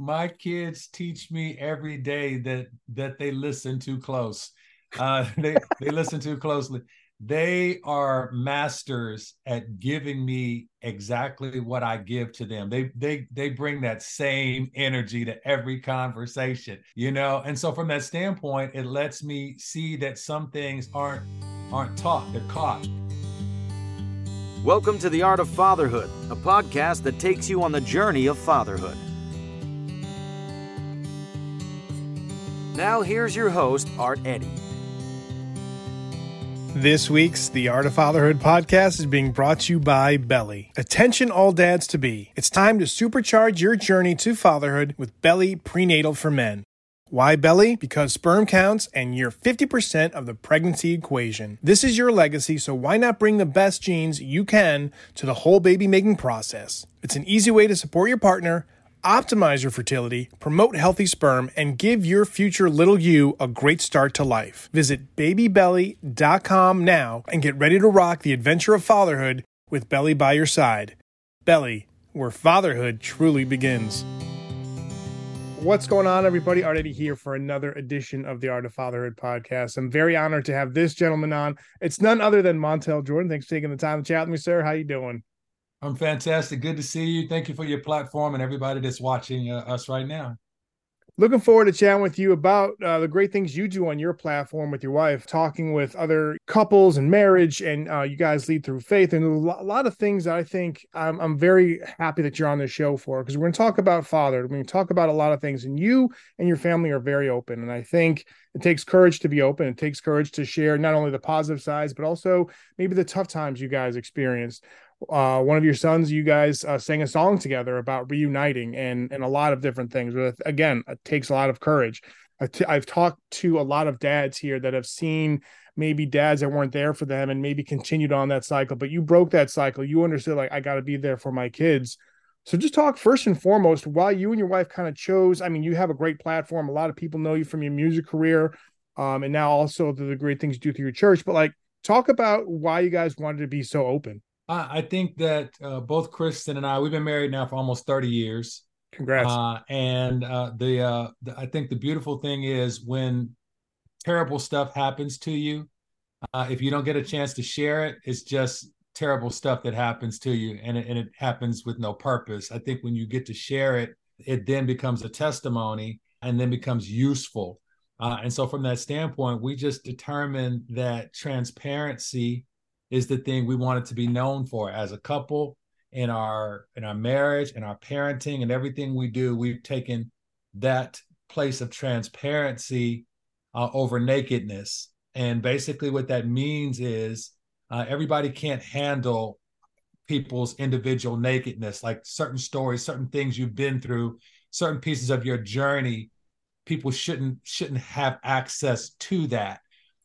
my kids teach me every day that that they listen too close. Uh, they they listen too closely. They are masters at giving me exactly what I give to them. They they they bring that same energy to every conversation, you know. And so from that standpoint, it lets me see that some things aren't aren't taught; they're caught. Welcome to The Art of Fatherhood, a podcast that takes you on the journey of fatherhood. Now, here's your host, Art Eddy. This week's The Art of Fatherhood podcast is being brought to you by Beli. Attention, all dads to be. It's time to supercharge your journey to fatherhood with Beli Prenatal for Men. Why Beli? Because sperm counts and you're 50% of the pregnancy equation. This is your legacy, so why not bring the best genes you can to the whole baby making process? It's an easy way to support your partner, optimize your fertility, promote healthy sperm, and give your future little you a great start to life. Visit babybeli.com now and get ready to rock the adventure of fatherhood with Beli by your side. Beli, where fatherhood truly begins. What's going on, everybody? Art Eddy here for another edition of the Art of Fatherhood podcast. I'm very honored to have this gentleman on. It's none other than Montell Jordan. Thanks for taking the time to chat with me, sir. How you doing? I'm fantastic. Good to see you. Thank you for your platform and everybody that's watching uh, us right now looking forward to chatting with you about uh, the great things you do on your platform with your wife, talking with other couples and marriage, and uh, you guys lead through faith, and a lot of things that I think I'm, I'm very happy that you're on this show for because we're going to talk about father. We're going to talk about a lot of things, and you and your family are very open, and I think it takes courage to be open. It takes courage to share not only the positive sides, but also maybe the tough times you guys experienced uh, one of your sons, you guys uh, sang a song together about reuniting and and a lot of different things. But again, it takes a lot of courage. I've, talked to a lot of dads here that have seen maybe dads that weren't there for them and maybe continued on that cycle. But you broke that cycle. You understood like I got to be there for my kids. So just talk first and foremost why you and your wife kind of chose. I mean, you have a great platform. A lot of people know you from your music career, um, and now also the great things you do through your church. But like, talk about why you guys wanted to be so open. I, think that uh, both Kristin and I, we've been married now for almost 30 years. Congrats. Uh, and uh, the, uh, the, I think the beautiful thing is when terrible stuff happens to you, uh, if you don't get a chance to share it, it's just terrible stuff that happens to you, and it, and it happens with no purpose. I think when you get to share it, it then becomes a testimony and then becomes useful. Uh, and so, from that standpoint, we just determined that transparency is the thing we wanted to be known for. As a couple in our in our marriage and our parenting and everything we do we've taken that place of transparency uh, over nakedness. And basically what that means is uh, everybody can't handle people's individual nakedness like certain stories certain things you've been through certain pieces of your journey. People shouldn't shouldn't have access to that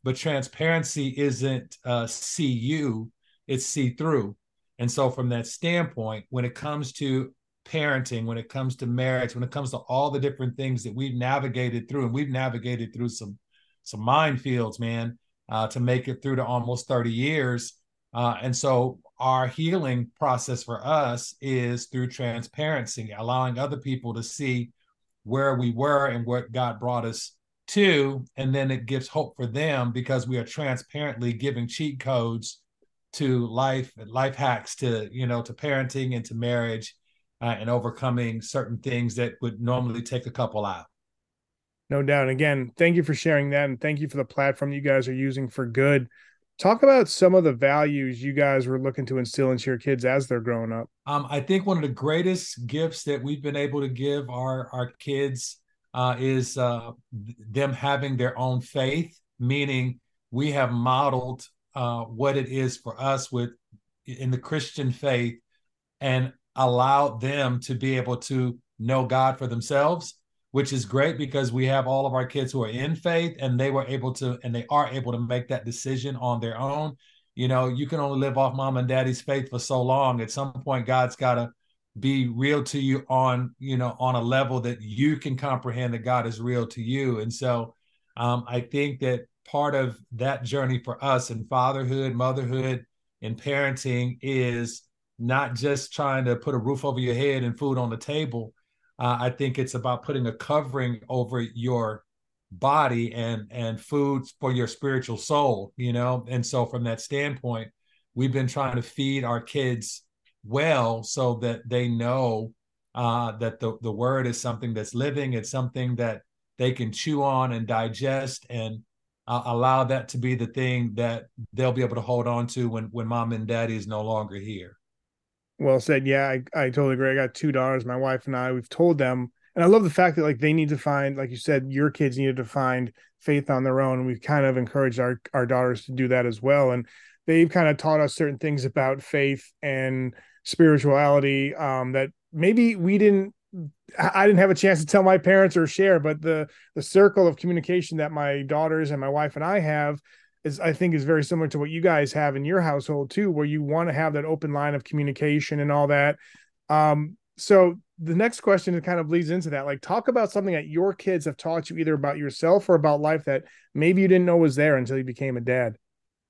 but transparency isn't uh, see you, it's see through. And so, from that standpoint, when it comes to parenting, when it comes to marriage, when it comes to all the different things that we've navigated through, and we've navigated through some some minefields, man, uh, to make it through to almost 30 years. Uh, and so, our healing process for us is through transparency, allowing other people to see where we were and what God brought us Two, and then it gives hope for them because we are transparently giving cheat codes to life life hacks to you know to parenting and to marriage uh, and overcoming certain things that would normally take a couple out. No doubt. Again thank you for sharing that and thank you for the platform you guys are using for good. Talk about some of the values you guys were looking to instill into your kids as they're growing up. Um, i think one of the greatest gifts that we've been able to give our our kids uh, is uh, them having their own faith, meaning we have modeled uh, what it is for us with in the Christian faith and allowed them to be able to know God for themselves, which is great because we have all of our kids who are in faith and they were able to and they are able to make that decision on their own. You know, you can only live off mom and daddy's faith for so long. At some point, God's got to be real to you on you know on a level that you can comprehend that god is real to you and so um, i think that part of that journey for us in fatherhood motherhood and parenting is not just trying to put a roof over your head and food on the table Uh, I think it's about putting a covering over your body and and foods for your spiritual soul. You know, and so from that standpoint, we've been trying to feed our kids well so that they know uh, that the the word is something that's living. It's something that they can chew on and digest and uh, allow that to be the thing that they'll be able to hold on to when when mom and daddy is no longer here. Well said. Yeah, I, I totally agree. I got two daughters. My wife and I, we've told them, and I love the fact that like they need to find, like you said, your kids needed to find faith on their own. We've kind of encouraged our our daughters to do that as well, and they've kind of taught us certain things about faith and spirituality um, that maybe we didn't I didn't have a chance to tell my parents or share, but the the circle of communication that my daughters and my wife and I have is I think is very similar to what you guys have in your household too, where you want to have that open line of communication and all that. Um, so the next question kind of leads into that. Like, talk about something that your kids have taught you either about yourself or about life that maybe you didn't know was there until you became a dad.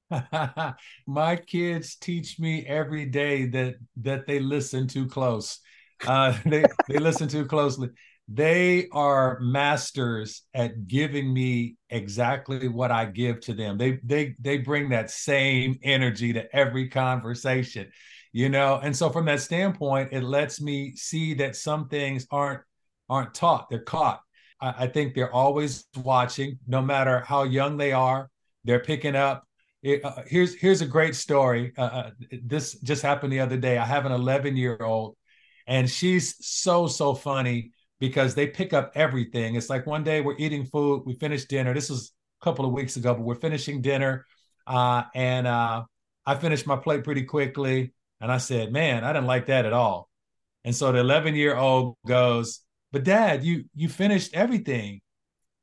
my kids teach me every day that that they listen too close uh, they they listen too closely. They are masters at giving me exactly what I give to them. They they they bring that same energy to every conversation, you know. And so from that standpoint, it lets me see that some things aren't aren't taught; they're caught. I, I think they're always watching, no matter how young they are. They're picking up uh, here's here's a great story. Uh, uh this just happened the other day. I have an 11 year old and she's so so funny because they pick up everything. It's like one day we're eating food, we finished dinner. This was a couple of weeks ago, but we're finishing dinner, uh, and uh, I finished my plate pretty quickly, and I said, "Man, I didn't like that at all." And so the 11 year old goes, "But Dad, you you finished everything,"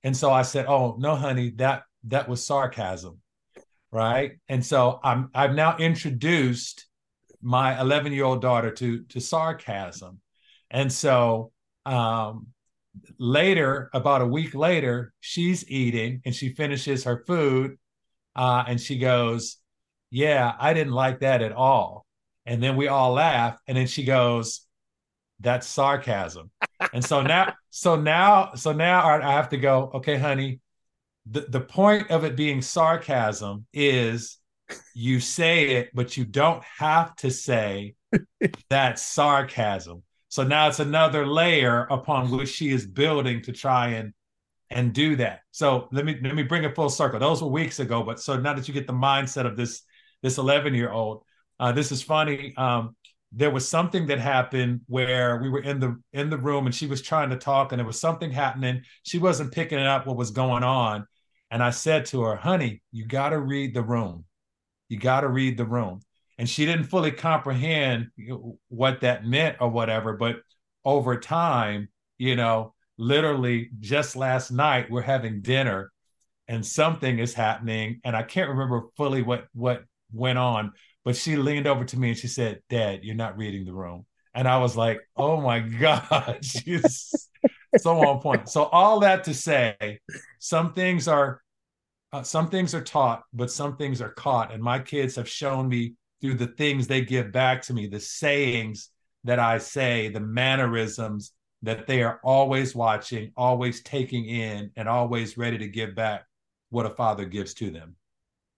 and so I said, "Oh no, honey, that that was sarcasm." Right. And so I'm I've now introduced my 11 year old daughter to to sarcasm. And so um, later about a week later she's eating and she finishes her food uh, and she goes yeah i didn't like that at all. And then we all laugh and then she goes that's sarcasm. And so now so now so now i have to go okay honey the, the point of it being sarcasm is you say it, but you don't have to say that sarcasm. So now it's another layer upon which she is building to try and and do that. So let me let me bring it full circle. Those were weeks ago, but so now that you get the mindset of this this 11 year old, uh, this is funny. Um, there was something that happened where we were in the in the room and she was trying to talk and there was something happening. She wasn't picking up what was going on, and I said to her, "Honey, you got to read the room." You got to read the room. And she didn't fully comprehend what that meant or whatever. But over time, you know, literally just last night, we're having dinner and something is happening. And I can't remember fully what, what went on, but she leaned over to me and she said, Dad, you're not reading the room. And I was like, oh my God, she's so on point. So, all that to say, some things are uh, some things are taught, but some things are caught. And my kids have shown me through the things they give back to me, the sayings that I say, the mannerisms that they are always watching, always taking in, and always ready to give back what a father gives to them.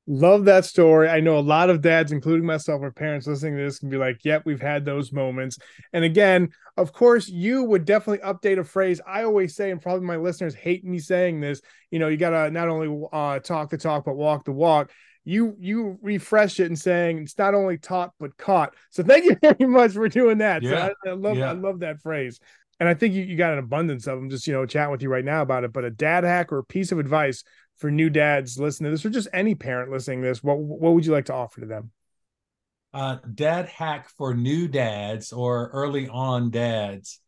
Love that story. I know a lot of dads, including myself, or parents listening to this, can be like, "Yep, we've had those moments." And again, of course, you would definitely update a phrase. I always say, and probably my listeners hate me saying this. You know, you gotta not only uh, talk the talk, but walk the walk. You you refresh it and saying it's not only taught but caught. So thank you very much for doing that. Yeah. So I, I love yeah. I love that phrase. And I think you, you got an abundance of them. Just you know, chatting with you right now about it. But a dad hack or a piece of advice for new dads listening to this, or just any parent listening to this, what what would you like to offer to them? Uh, dad hack for new dads or early on dads.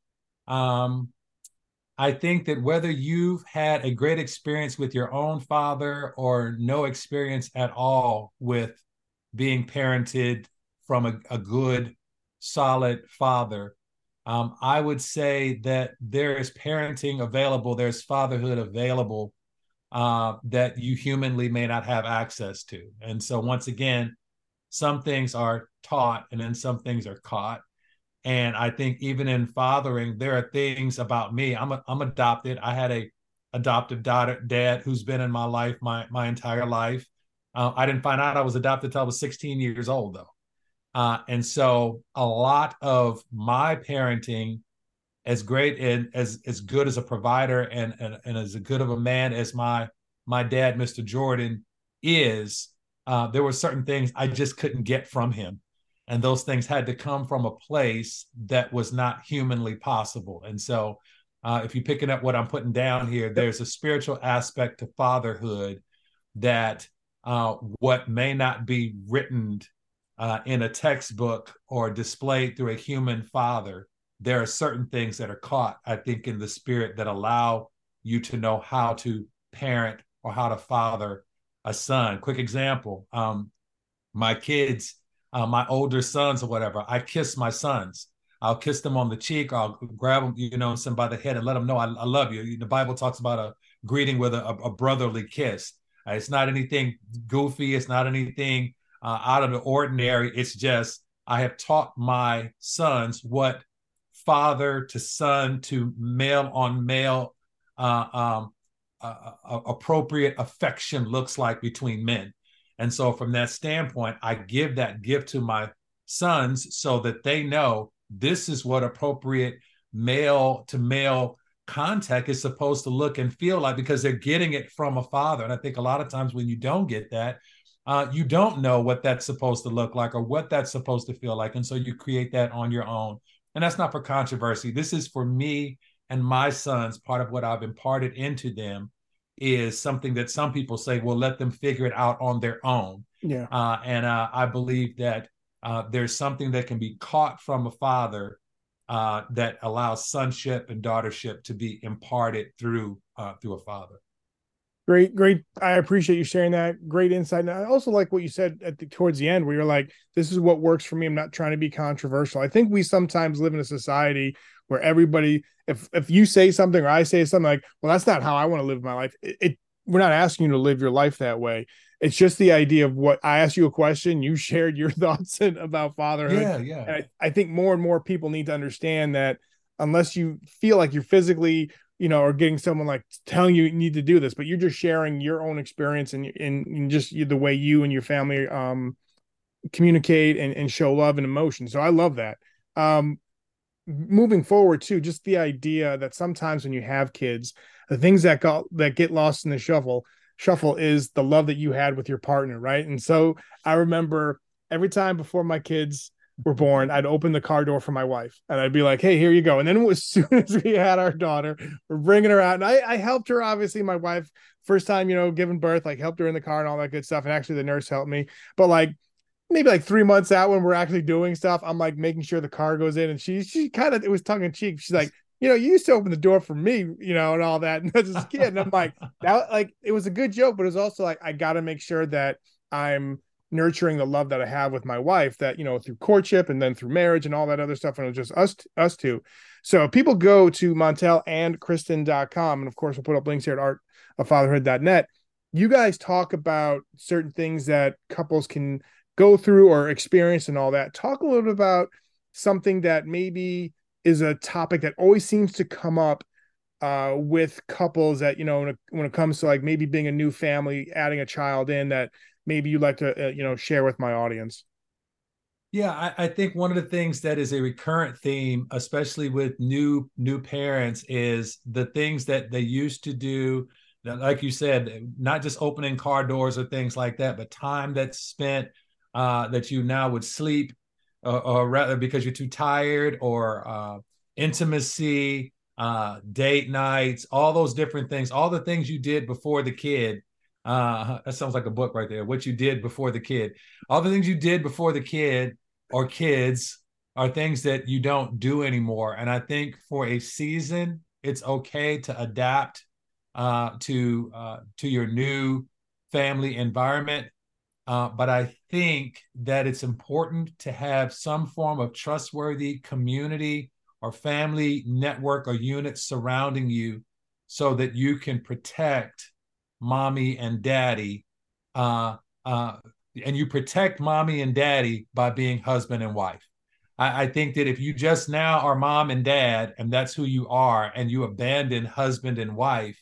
Um, I think that whether you've had a great experience with your own father or no experience at all with being parented from a, a good, solid father, um, I would say that there is parenting available, there's fatherhood available uh, that you humanly may not have access to. And so, once again, some things are taught and then some things are caught. And I think even in fathering, there are things about me. I'm a, I'm adopted. I had a adoptive daughter, dad who's been in my life my my entire life. Uh, I didn't find out I was adopted until I was 16 years old, though. Uh, and so a lot of my parenting, as great and as as good as a provider and, and and as good of a man as my my dad, Mr. Jordan, is, uh, there were certain things I just couldn't get from him and those things had to come from a place that was not humanly possible and so uh, if you're picking up what i'm putting down here there's a spiritual aspect to fatherhood that uh, what may not be written uh, in a textbook or displayed through a human father there are certain things that are caught i think in the spirit that allow you to know how to parent or how to father a son quick example um, my kids uh, my older sons or whatever, I kiss my sons. I'll kiss them on the cheek. I'll grab them, you know, some by the head and let them know I, I love you. The Bible talks about a greeting with a, a brotherly kiss. It's not anything goofy. It's not anything uh, out of the ordinary. It's just I have taught my sons what father to son to male on male uh, um, uh, uh, appropriate affection looks like between men. And so, from that standpoint, I give that gift to my sons so that they know this is what appropriate male to male contact is supposed to look and feel like because they're getting it from a father. And I think a lot of times when you don't get that, uh, you don't know what that's supposed to look like or what that's supposed to feel like. And so you create that on your own. And that's not for controversy. This is for me and my sons, part of what I've imparted into them is something that some people say, well, let them figure it out on their own. Yeah. Uh, and uh, I believe that uh, there's something that can be caught from a father uh, that allows sonship and daughtership to be imparted through uh, through a father. Great, great. I appreciate you sharing that. Great insight. And I also like what you said at the, towards the end, where you're like, "This is what works for me." I'm not trying to be controversial. I think we sometimes live in a society where everybody if if you say something or I say something like, well, that's not how I want to live my life. It, it we're not asking you to live your life that way. It's just the idea of what I asked you a question, you shared your thoughts about fatherhood. Yeah, yeah. And I, I think more and more people need to understand that unless you feel like you're physically you know, or getting someone like telling you, you need to do this, but you're just sharing your own experience and and just the way you and your family um communicate and, and show love and emotion. So I love that. Um moving forward too just the idea that sometimes when you have kids the things that got that get lost in the shuffle shuffle is the love that you had with your partner right and so i remember every time before my kids were born i'd open the car door for my wife and i'd be like hey here you go. And then as soon as we had our daughter we're bringing her out. And i, I helped her obviously my wife first time you know giving birth like helped her in the car and all that good stuff. And actually the nurse helped me. But like maybe like three months out when we're actually doing stuff, I'm like making sure the car goes in, and she she kind of it was tongue in cheek. She's like, you know, you used to open the door for me, you know, and all that, and as a kid, and I'm like, that like it was a good joke, but it was also like I got to make sure that I'm nurturing the love that I have with my wife, that you know, through courtship and then through marriage and all that other stuff, and it was just us us two. So people go to Montell and Kristin.com, and of course we'll put up links here at art of fatherhood.net. You guys talk about certain things that couples can go through or experience and all that. Talk a little bit about something that maybe is a topic that always seems to come up uh, with couples that you know when it, when it, comes to like maybe being a new family, adding a child in that maybe you'd like to uh, you know share with my audience. Yeah, I, I, think one of the things that is a recurrent theme, especially with new new parents, is the things that they used to do. Like you said, not just opening car doors or things like that, but time that's spent uh, that you now would sleep, or, or, rather because you're too tired, or uh, intimacy, uh, date nights, all those different things, all the things you did before the kid. Uh, that sounds like a book right there. What you did before the kid, all the things you did before the kid or kids are things that you don't do anymore. And I think for a season, it's okay to adapt uh, to uh, to your new family environment. Uh, but I think that it's important to have some form of trustworthy community or family network or unit surrounding you so that you can protect mommy and daddy. Uh, uh, and you protect mommy and daddy by being husband and wife. I, I think that if you just now are mom and dad, and that's who you are, and you abandon husband and wife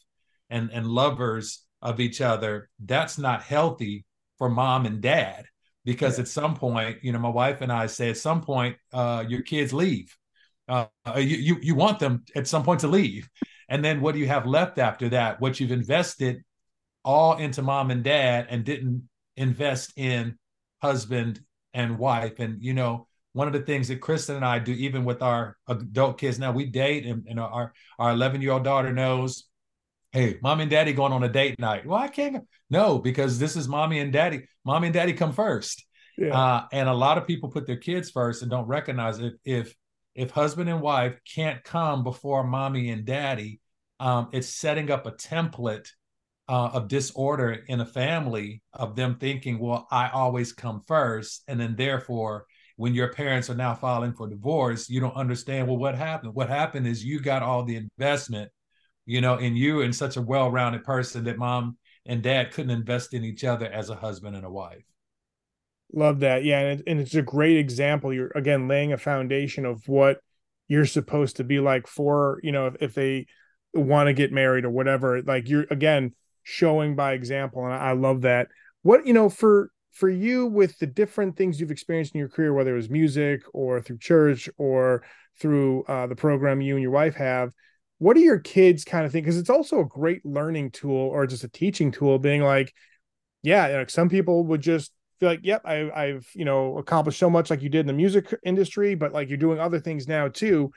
and, and lovers of each other, that's not healthy for mom and dad. Because yeah. at some point, you know, my wife and I say at some point, uh, your kids leave. Uh, you, you you want them at some point to leave, and then what do you have left after that? What you've invested all into mom and dad and didn't invest in husband and wife. And you know, one of the things that Kristin and I do, even with our adult kids now, we date, and, and our our 11 year old daughter knows, hey, mom and daddy going on a date night. Well, I can't. No, because this is mommy and daddy. Mommy and daddy come first. Yeah. Uh, and a lot of people put their kids first and don't recognize it. If if husband and wife can't come before mommy and daddy, um, it's setting up a template uh, of disorder in a family of them thinking, well, I always come first, and then therefore when your parents are now filing for divorce, you don't understand, well, what happened? What happened is you got all the investment, you know, in you and such a well rounded person that mom and dad couldn't invest in each other as a husband and a wife. Love that. Yeah. And, it, and it's a great example. You're, again, laying a foundation of what you're supposed to be like for, you know, if, if they want to get married or whatever, like you're, again, showing by example. And I, love that. What, you know, for, for you with the different things you've experienced in your career, whether it was music or through church or through uh, the program you and your wife have, what do your kids kind of think? Because it's also a great learning tool or just a teaching tool, being like, yeah, like some people would just feel like, yep, I, I've you know accomplished so much like you did in the music industry, but like you're doing other things now too.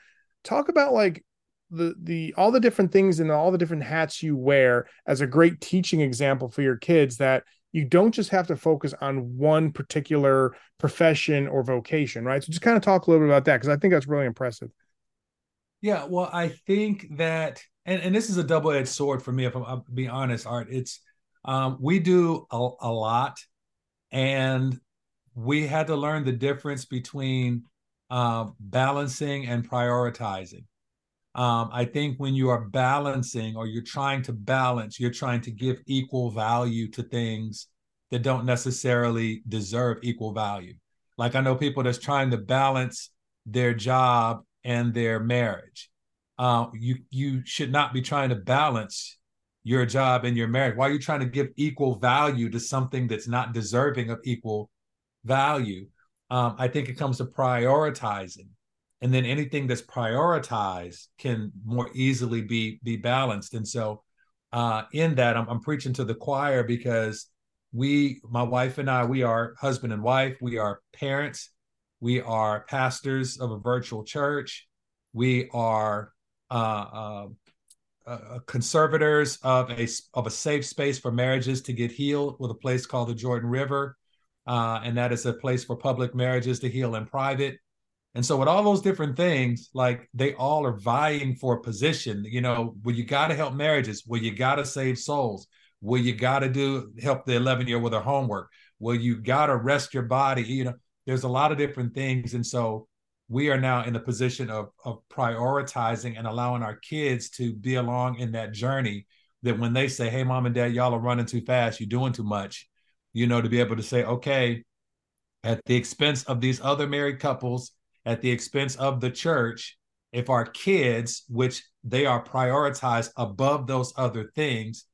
Talk about like the the all the different things and all the different hats you wear as a great teaching example for your kids that you don't just have to focus on one particular profession or vocation, right? So just kind of talk a little bit about that because I think that's really impressive. Yeah, well, I think that, and, and this is a double edged sword for me, if I'm, I'm being honest, Art. It's um, we do a, a lot, and we had to learn the difference between uh, balancing and prioritizing. Um, I think when you are balancing or you're trying to balance, you're trying to give equal value to things that don't necessarily deserve equal value. Like I know people that's trying to balance their job and their marriage. Uh, you you should not be trying to balance your job and your marriage. Why are you trying to give equal value to something that's not deserving of equal value? Um, I think it comes to prioritizing and then anything that's prioritized can more easily be be balanced. And so uh, in that I'm, I'm preaching to the choir because we my wife and i we are husband and wife. We are parents. We are pastors of a virtual church. We are uh, uh, uh, conservators of a of a safe space for marriages to get healed with a place called the jordan river. Uh, and that is a place for public marriages to heal in private and so with all those different things, like they all are vying for a position. You know, well, you got to help marriages. Well, you got to save souls. Well, you got to do help the 11 year old with her homework. Well, you got to rest your body. You know, there's a lot of different things. And so we are now in the position of, of prioritizing and allowing our kids to be along in that journey that when they say, Hey, mom and dad, y'all are running too fast, you're doing too much, you know, to be able to say, okay, at the expense of these other married couples, at the expense of the church if our kids, which they are prioritized above those other things,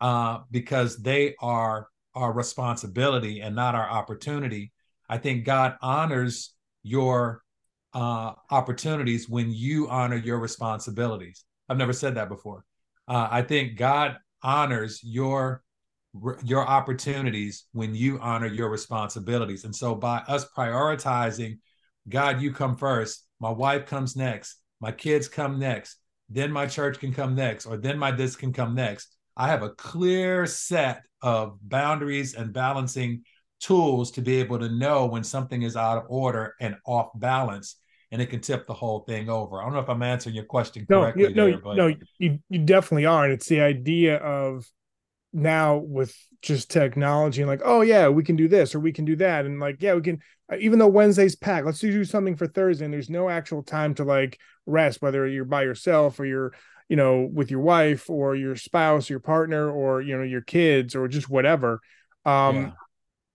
uh, because they are our responsibility and not our opportunity. I think God honors your uh, opportunities when you honor your responsibilities. I've never said that before. Uh, I think God honors your your opportunities when you honor your responsibilities. And so by us prioritizing God, you come first. My wife comes next. My kids come next. Then my church can come next, or then my this can come next. I have a clear set of boundaries and balancing tools to be able to know when something is out of order and off balance and it can tip the whole thing over. I don't know if I'm answering your question correctly. No, there, no, no, you, you definitely are. And it's the idea of now with just technology and like, oh yeah, we can do this or we can do that. And like, yeah, we can uh, even though Wednesday's packed, let's do something for Thursday. And there's no actual time to like rest, whether you're by yourself or you're, you know, with your wife or your spouse, your partner, or you know, your kids or just whatever. Um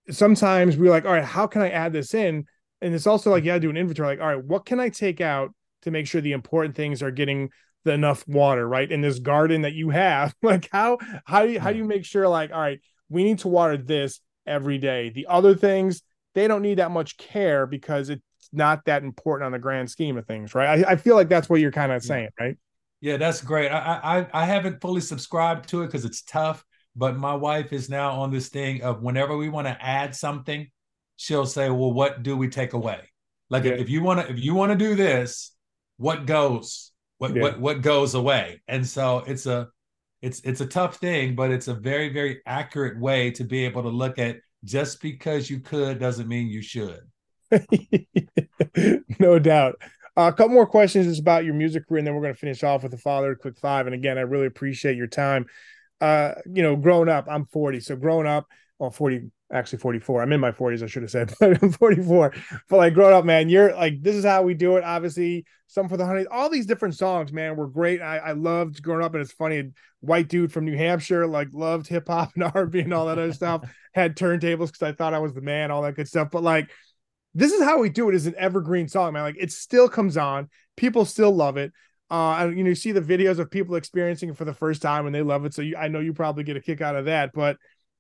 yeah. sometimes we're like, all right, how can I add this in? and it's also like you gotta do an inventory. Like, all right, what can I take out to make sure the important things are getting enough water, right? In this garden that you have, like how how do you, how do you make sure like, all right, we need to water this every day. The other things they don't need that much care because it's not that important on the grand scheme of things, right? I, I feel like that's what you're kind of saying, right? Yeah, that's great. I I, I haven't fully subscribed to it because it's tough, but my wife is now on this thing of whenever we want to add something, she'll say, "Well, what do we take away?" Like yeah. if you want to if you want to do this, what goes? What yeah. what what goes away? And so it's a it's it's a tough thing, but it's a very very accurate way to be able to look at just because you could doesn't mean you should. no doubt. Uh, a couple more questions is about your music career, and then we're going to finish off with the father quick five. And again, I really appreciate your time. Uh, you know, growing up, I'm 40, so growing up, well, 40, actually 44. I'm in my 40s, I should have said, but I'm 44. But like growing up, man, you're like, this is how we do it. Obviously, Somethin' 4 da Honeyz, all these different songs, man, were great. I, I loved growing up, and it's funny. White dude from New Hampshire, like loved hip hop and R&B and all that other stuff. Had turntables because I thought I was the man, all that good stuff. But like this is how we do it is an evergreen song, man. Like it still comes on, people still love it. Uh, and you know, you see the videos of people experiencing it for the first time and they love it. So you, I know you probably get a kick out of that. But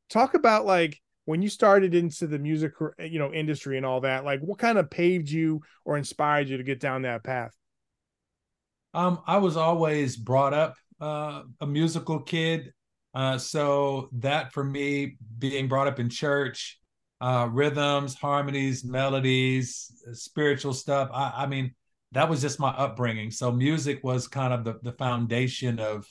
talk about like when you started into the music, you know, industry and all that. Like, what kind of paved you or inspired you to get down that path? Um, I was always brought up uh, a musical kid, uh, so that for me, being brought up in church, uh, rhythms, harmonies, melodies, spiritual stuff. I, I, mean, that was just my upbringing. So music was kind of the, the foundation of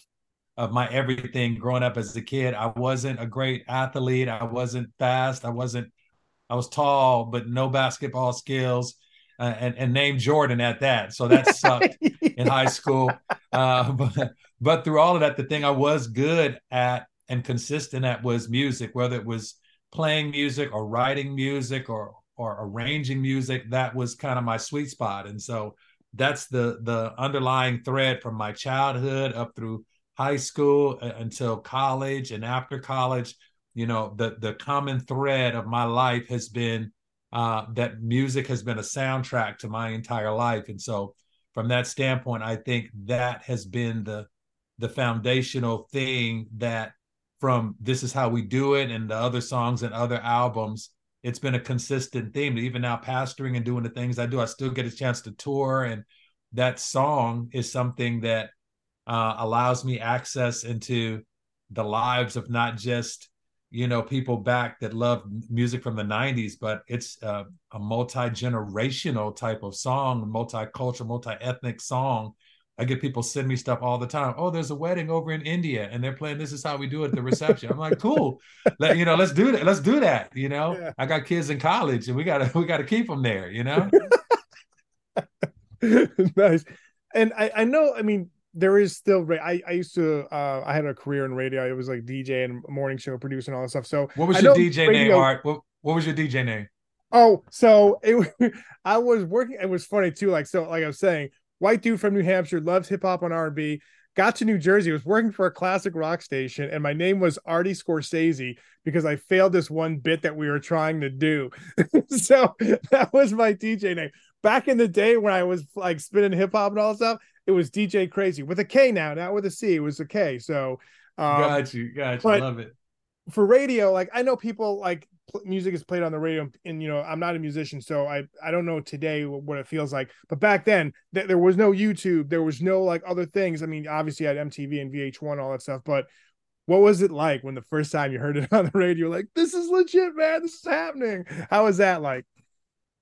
of my everything growing up as a kid. I wasn't a great athlete. I wasn't fast. I wasn't. I was tall, but no basketball skills. Uh, and, and named Jordan at that. So that sucked in high school. Uh, but, but through all of that, the thing I was good at and consistent at was music, whether it was playing music or writing music or or arranging music that was kind of my sweet spot and so that's the the underlying thread from my childhood up through high school until college and after college you know the the common thread of my life has been uh, that music has been a soundtrack to my entire life. And so from that standpoint i think that has been the the foundational thing that from this is how we do it and the other songs and other albums it's been a consistent theme. Even now pastoring and doing the things i do i still get a chance to tour. And that song is something that uh, allows me access into the lives of not just you know people back that love music from the 90s but it's uh, a multi-generational type of song multicultural multi-ethnic song I get people send me stuff all the time. Oh, there's a wedding over in India and they're playing this is how we do it at the reception. I'm like, cool. Let, you know, let's do that. Let's do that. You know, yeah. I got kids in college and we gotta we gotta keep them there, you know. nice. And I, I know, I mean, there is still I, I used to uh I had a career in radio. It was like DJ and morning show producing all that stuff. So what was your DJ radio, name, Art? What, what was your DJ name? Oh, so it I was working. It was funny too. Like so, like I was saying, white dude from New Hampshire, loves hip hop and R&B. Got to New Jersey, was working for a classic rock station, and my name was Artie Scorsese because I failed this one bit that we were trying to do. so that was my DJ name. Back in the day when I was like spinning hip hop and all that stuff, it was DJ Crazy with a K now, not with a C. It was a K. So um, got you, got you. Love it. For radio, like I know people like music is played on the radio and you know i'm not a musician so i i don't know today what it feels like but back then th- there was no youtube there was no like other things i mean obviously i had mtv and vh1 all that stuff but what was it like when the first time you heard it on the radio like this is legit man this is happening how was that like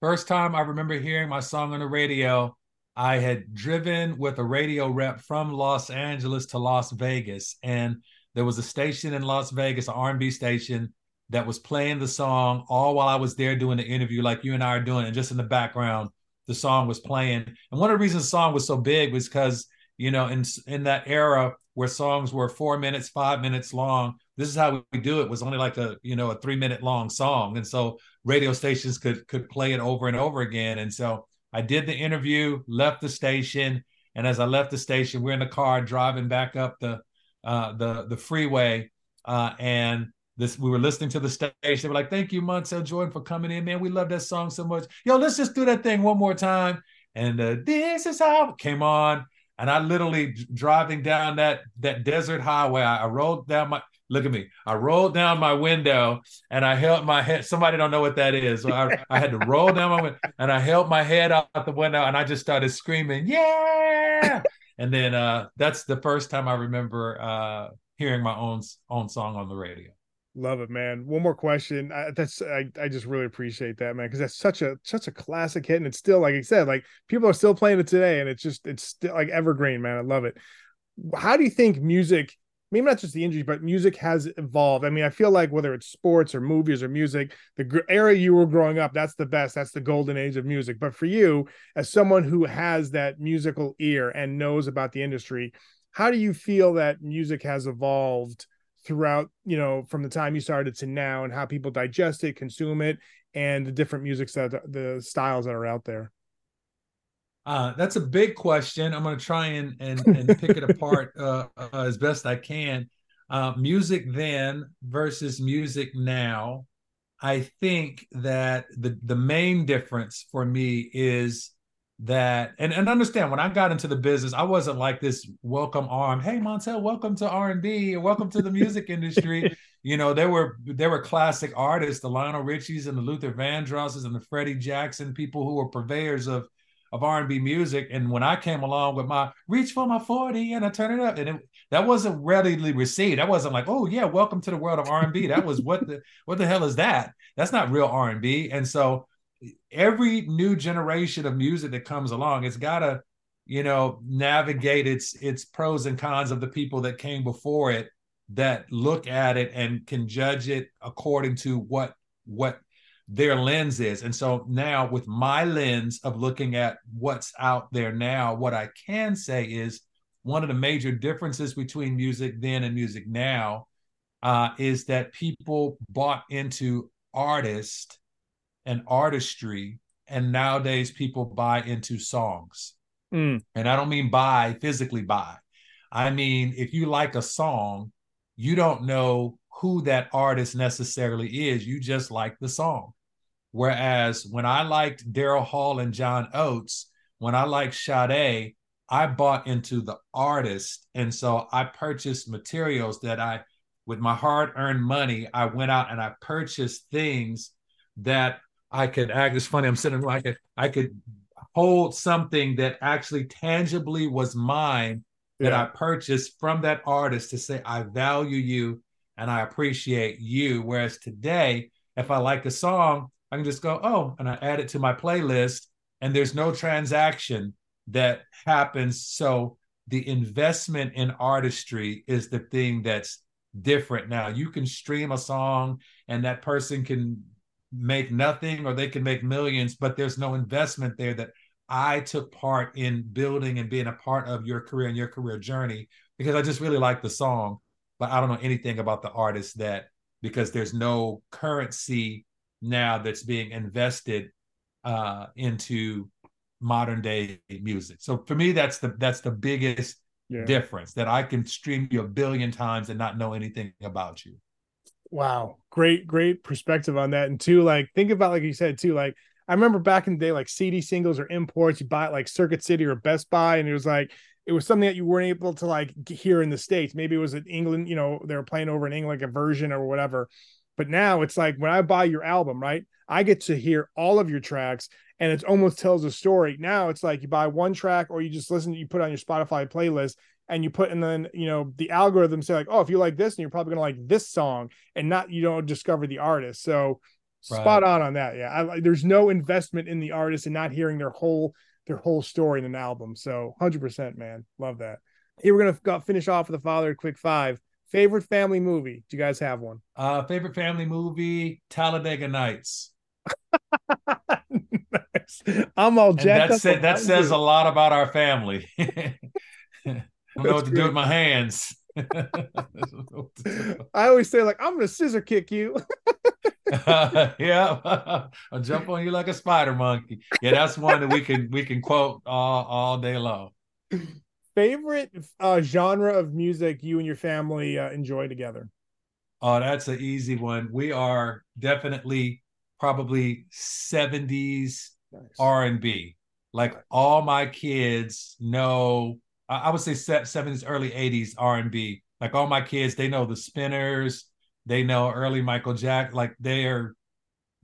first time i remember hearing my song on the radio i had driven with a radio rep from los angeles to las vegas and there was a station in las vegas an r&b station that was playing the song all while I was there doing the interview, like you and I are doing, and just in the background, the song was playing. And one of the reasons the song was so big was because you know, in in that era where songs were four minutes, five minutes long, this is how we do it. Was only like a you know a three minute long song, and so radio stations could could play it over and over again. And so I did the interview, left the station, and as I left the station, we're in the car driving back up the uh, the the freeway, uh, and this we were listening to the station. They were like, "Thank you, Montell Jordan, for coming in, man. We love that song so much. Yo, let's just do that thing one more time." And uh, this is how it came on, and I literally driving down that that desert highway. I, I rolled down my look at me. I rolled down my window and I held my head. Somebody don't know what that is. So I, I had to roll down my window and I held my head out the window and I just started screaming, "Yeah!" and then uh, that's the first time I remember uh, hearing my own own song on the radio. Love it, man. One more question. I, that's I, I just really appreciate that, man, because that's such a such a classic hit, and it's still like I said, like people are still playing it today, and it's just it's still like evergreen, man. I love it. How do you think music, maybe not just the industry, but music has evolved? I mean, I feel like whether it's sports or movies or music, the era you were growing up, that's the best. That's the golden age of music. But for you, as someone who has that musical ear and knows about the industry, how do you feel that music has evolved? throughout you know from the time you started to now and how people digest it consume it and the different music that the styles that are out there uh, that's a big question i'm going to try and and, and pick it apart uh, uh, as best i can uh, music then versus music now i think that the the main difference for me is that and, and understand when I got into the business, I wasn't like this welcome arm. Hey Montell, welcome to R and B, welcome to the music industry. you know, there were there were classic artists, the Lionel Richies and the Luther Vandrosses and the Freddie Jackson, people who were purveyors of of R&B music. And when I came along with my reach for my 40 and I turn it up, and it, that wasn't readily received. That wasn't like, oh yeah, welcome to the world of R&B. That was what the what the hell is that? That's not real R&B. And so every new generation of music that comes along, it's got to, you know, navigate its its pros and cons of the people that came before it that look at it and can judge it according to what what their lens is. And so now with my lens of looking at what's out there now, what I can say is one of the major differences between music then and music now uh, is that people bought into artists and artistry and nowadays people buy into songs mm. and i don't mean buy physically buy i mean if you like a song you don't know who that artist necessarily is you just like the song whereas when i liked daryl hall and john oates when i liked Sade, i bought into the artist and so i purchased materials that i with my hard-earned money i went out and i purchased things that I could act. It's funny. I'm sitting like I could, I could hold something that actually tangibly was mine that yeah. I purchased from that artist to say I value you and I appreciate you. Whereas today, if I like a song, I can just go oh, and I add it to my playlist, and there's no transaction that happens. So the investment in artistry is the thing that's different now. You can stream a song, and that person can make nothing or they can make millions, but there's no investment there that I took part in building and being a part of your career and your career journey because I just really like the song, but I don't know anything about the artist that because there's no currency now that's being invested uh, into modern day music. So for me, that's the that's the biggest yeah. difference that I can stream you a billion times and not know anything about you. Wow, great, great perspective on that. And two, like think about like you said too, like I remember back in the day, like CD singles or imports, you buy it like Circuit City or Best Buy, and it was like it was something that you weren't able to like hear in the states. Maybe it was in England, you know, they were playing over in England like a version or whatever. But now it's like when I buy your album, right? I get to hear all of your tracks and it almost tells a story. Now it's like you buy one track or you just listen, you put on your Spotify playlist and you put and then you know the algorithm say like oh if you like this and you're probably gonna like this song and not you don't discover the artist so right. spot on on that yeah I, there's no investment in the artist and not hearing their whole their whole story in an album. So 100% man. Love that. Here we're gonna finish off with a father quick five. Favorite family movie. Do you guys have one? Uh favorite family movie talladega nights. Nice. i'm all jacked that, that says a lot about our family. I don't know what to do with my hands. I always say like I'm gonna scissor kick you. Uh, yeah, I'll jump on you like a spider monkey. Yeah, that's one that we can we can quote all all day long. Favorite uh, genre of music you and your family uh, enjoy together? Oh, that's an easy one. We are definitely probably 70s nice. R&B. Like all my kids know I would say 70s early 80s R&B. Like all my kids they know the Spinners, they know early Michael Jack like they are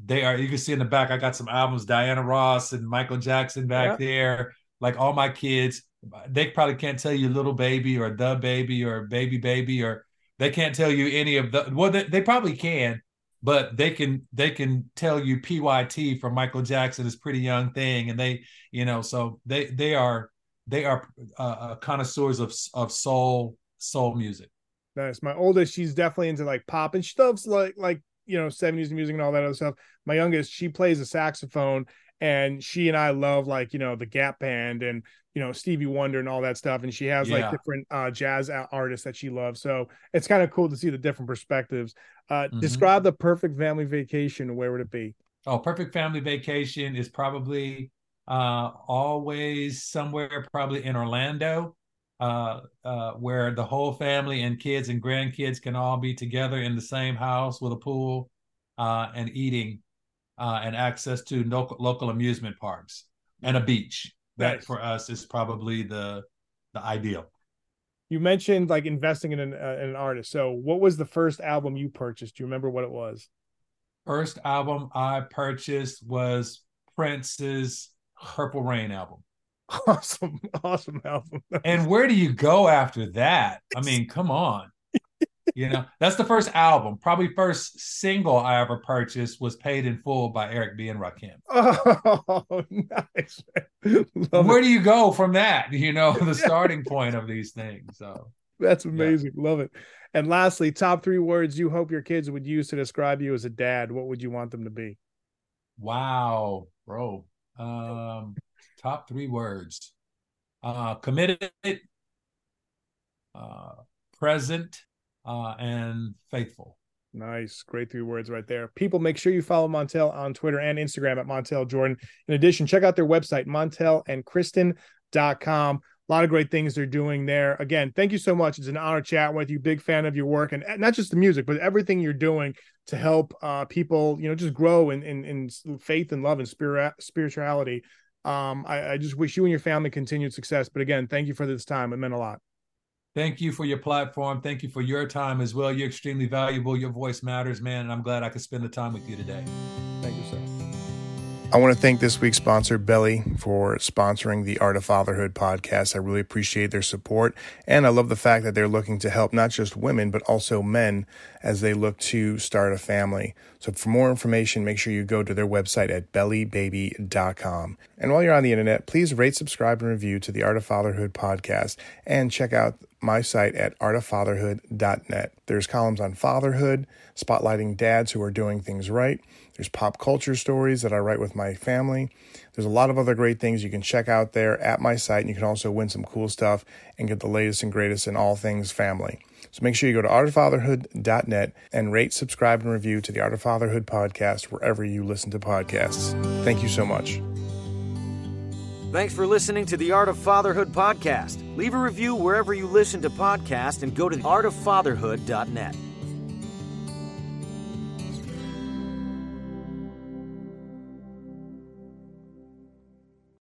they are you can see in the back I got some albums Diana Ross and Michael Jackson back there. Like all my kids they probably can't tell you little baby or the baby or baby baby or they can't tell you any of the well they, they probably can but they can they can tell you pyt from michael jackson is pretty young thing. And they you know so they they are they are uh, uh, connoisseurs of of soul soul music nice my oldest she's definitely into like pop and she loves like like you know 70s music and all that other stuff my youngest she plays a saxophone and she and I love like you know the Gap Band and you know Stevie Wonder and all that stuff, and she has yeah. like different uh, jazz artists that she loves. So it's kind of cool to see the different perspectives. Uh, mm-hmm. Describe the perfect family vacation. Where would it be? Oh, perfect family vacation is probably uh, always somewhere, probably in Orlando, uh, uh, where the whole family and kids and grandkids can all be together in the same house with a pool uh, and eating uh, and access to local, local amusement parks and a beach. That for us is probably the the ideal. You mentioned like investing in an, uh, in an artist. So, what was the first album you purchased? Do you remember what it was? First album I purchased was Prince's Purple Rain album. Awesome, awesome album. and where do you go after that? I mean, come on you know, that's the first album. Probably first single I ever purchased was Paid in Full by Eric B. and Rakim. Oh, nice. Where it. do you go from that? You know, the starting point of these things. So that's amazing. Yeah. Love it. And lastly, top three words you hope your kids would use to describe you as a dad. What would you want them to be? Wow, bro. Um, top three words. Uh committed, uh present, uh, and faithful. Nice. Great three words right there. People, make sure you follow Montell on Twitter and Instagram at Montell Jordan. In addition, check out their website, montellandkristin.com. A lot of great things they're doing there. Again, thank you so much. It's an honor chatting with you. Big fan of your work and not just the music, but everything you're doing to help uh, people, you know, just grow in, in, in faith and love and spirit, spirituality. Um, I, I just wish you and your family continued success. But again, thank you for this time. It meant a lot. Thank you for your platform. Thank you for your time as well. You're extremely valuable. Your voice matters, man. And I'm glad I could spend the time with you today. Thank you, sir. I want to thank this week's sponsor, Beli, for sponsoring the Art of Fatherhood podcast. I really appreciate their support. And I love the fact that they're looking to help not just women, but also men as they look to start a family. So for more information, make sure you go to their website at bellybaby.com. And while you're on the internet, please rate, subscribe, and review to the Art of Fatherhood podcast and check out my site at artoffatherhood.net. There's columns on fatherhood, spotlighting dads who are doing things right. There's pop culture stories that I write with my family. There's a lot of other great things you can check out there at my site, and you can also win some cool stuff and get the latest and greatest in all things family. So make sure you go to artoffatherhood.net and rate, subscribe, and review to the Art of Fatherhood podcast wherever you listen to podcasts. Thank you so much. Thanks for listening to the Art of Fatherhood podcast. Leave a review wherever you listen to podcasts and go to artoffatherhood.net.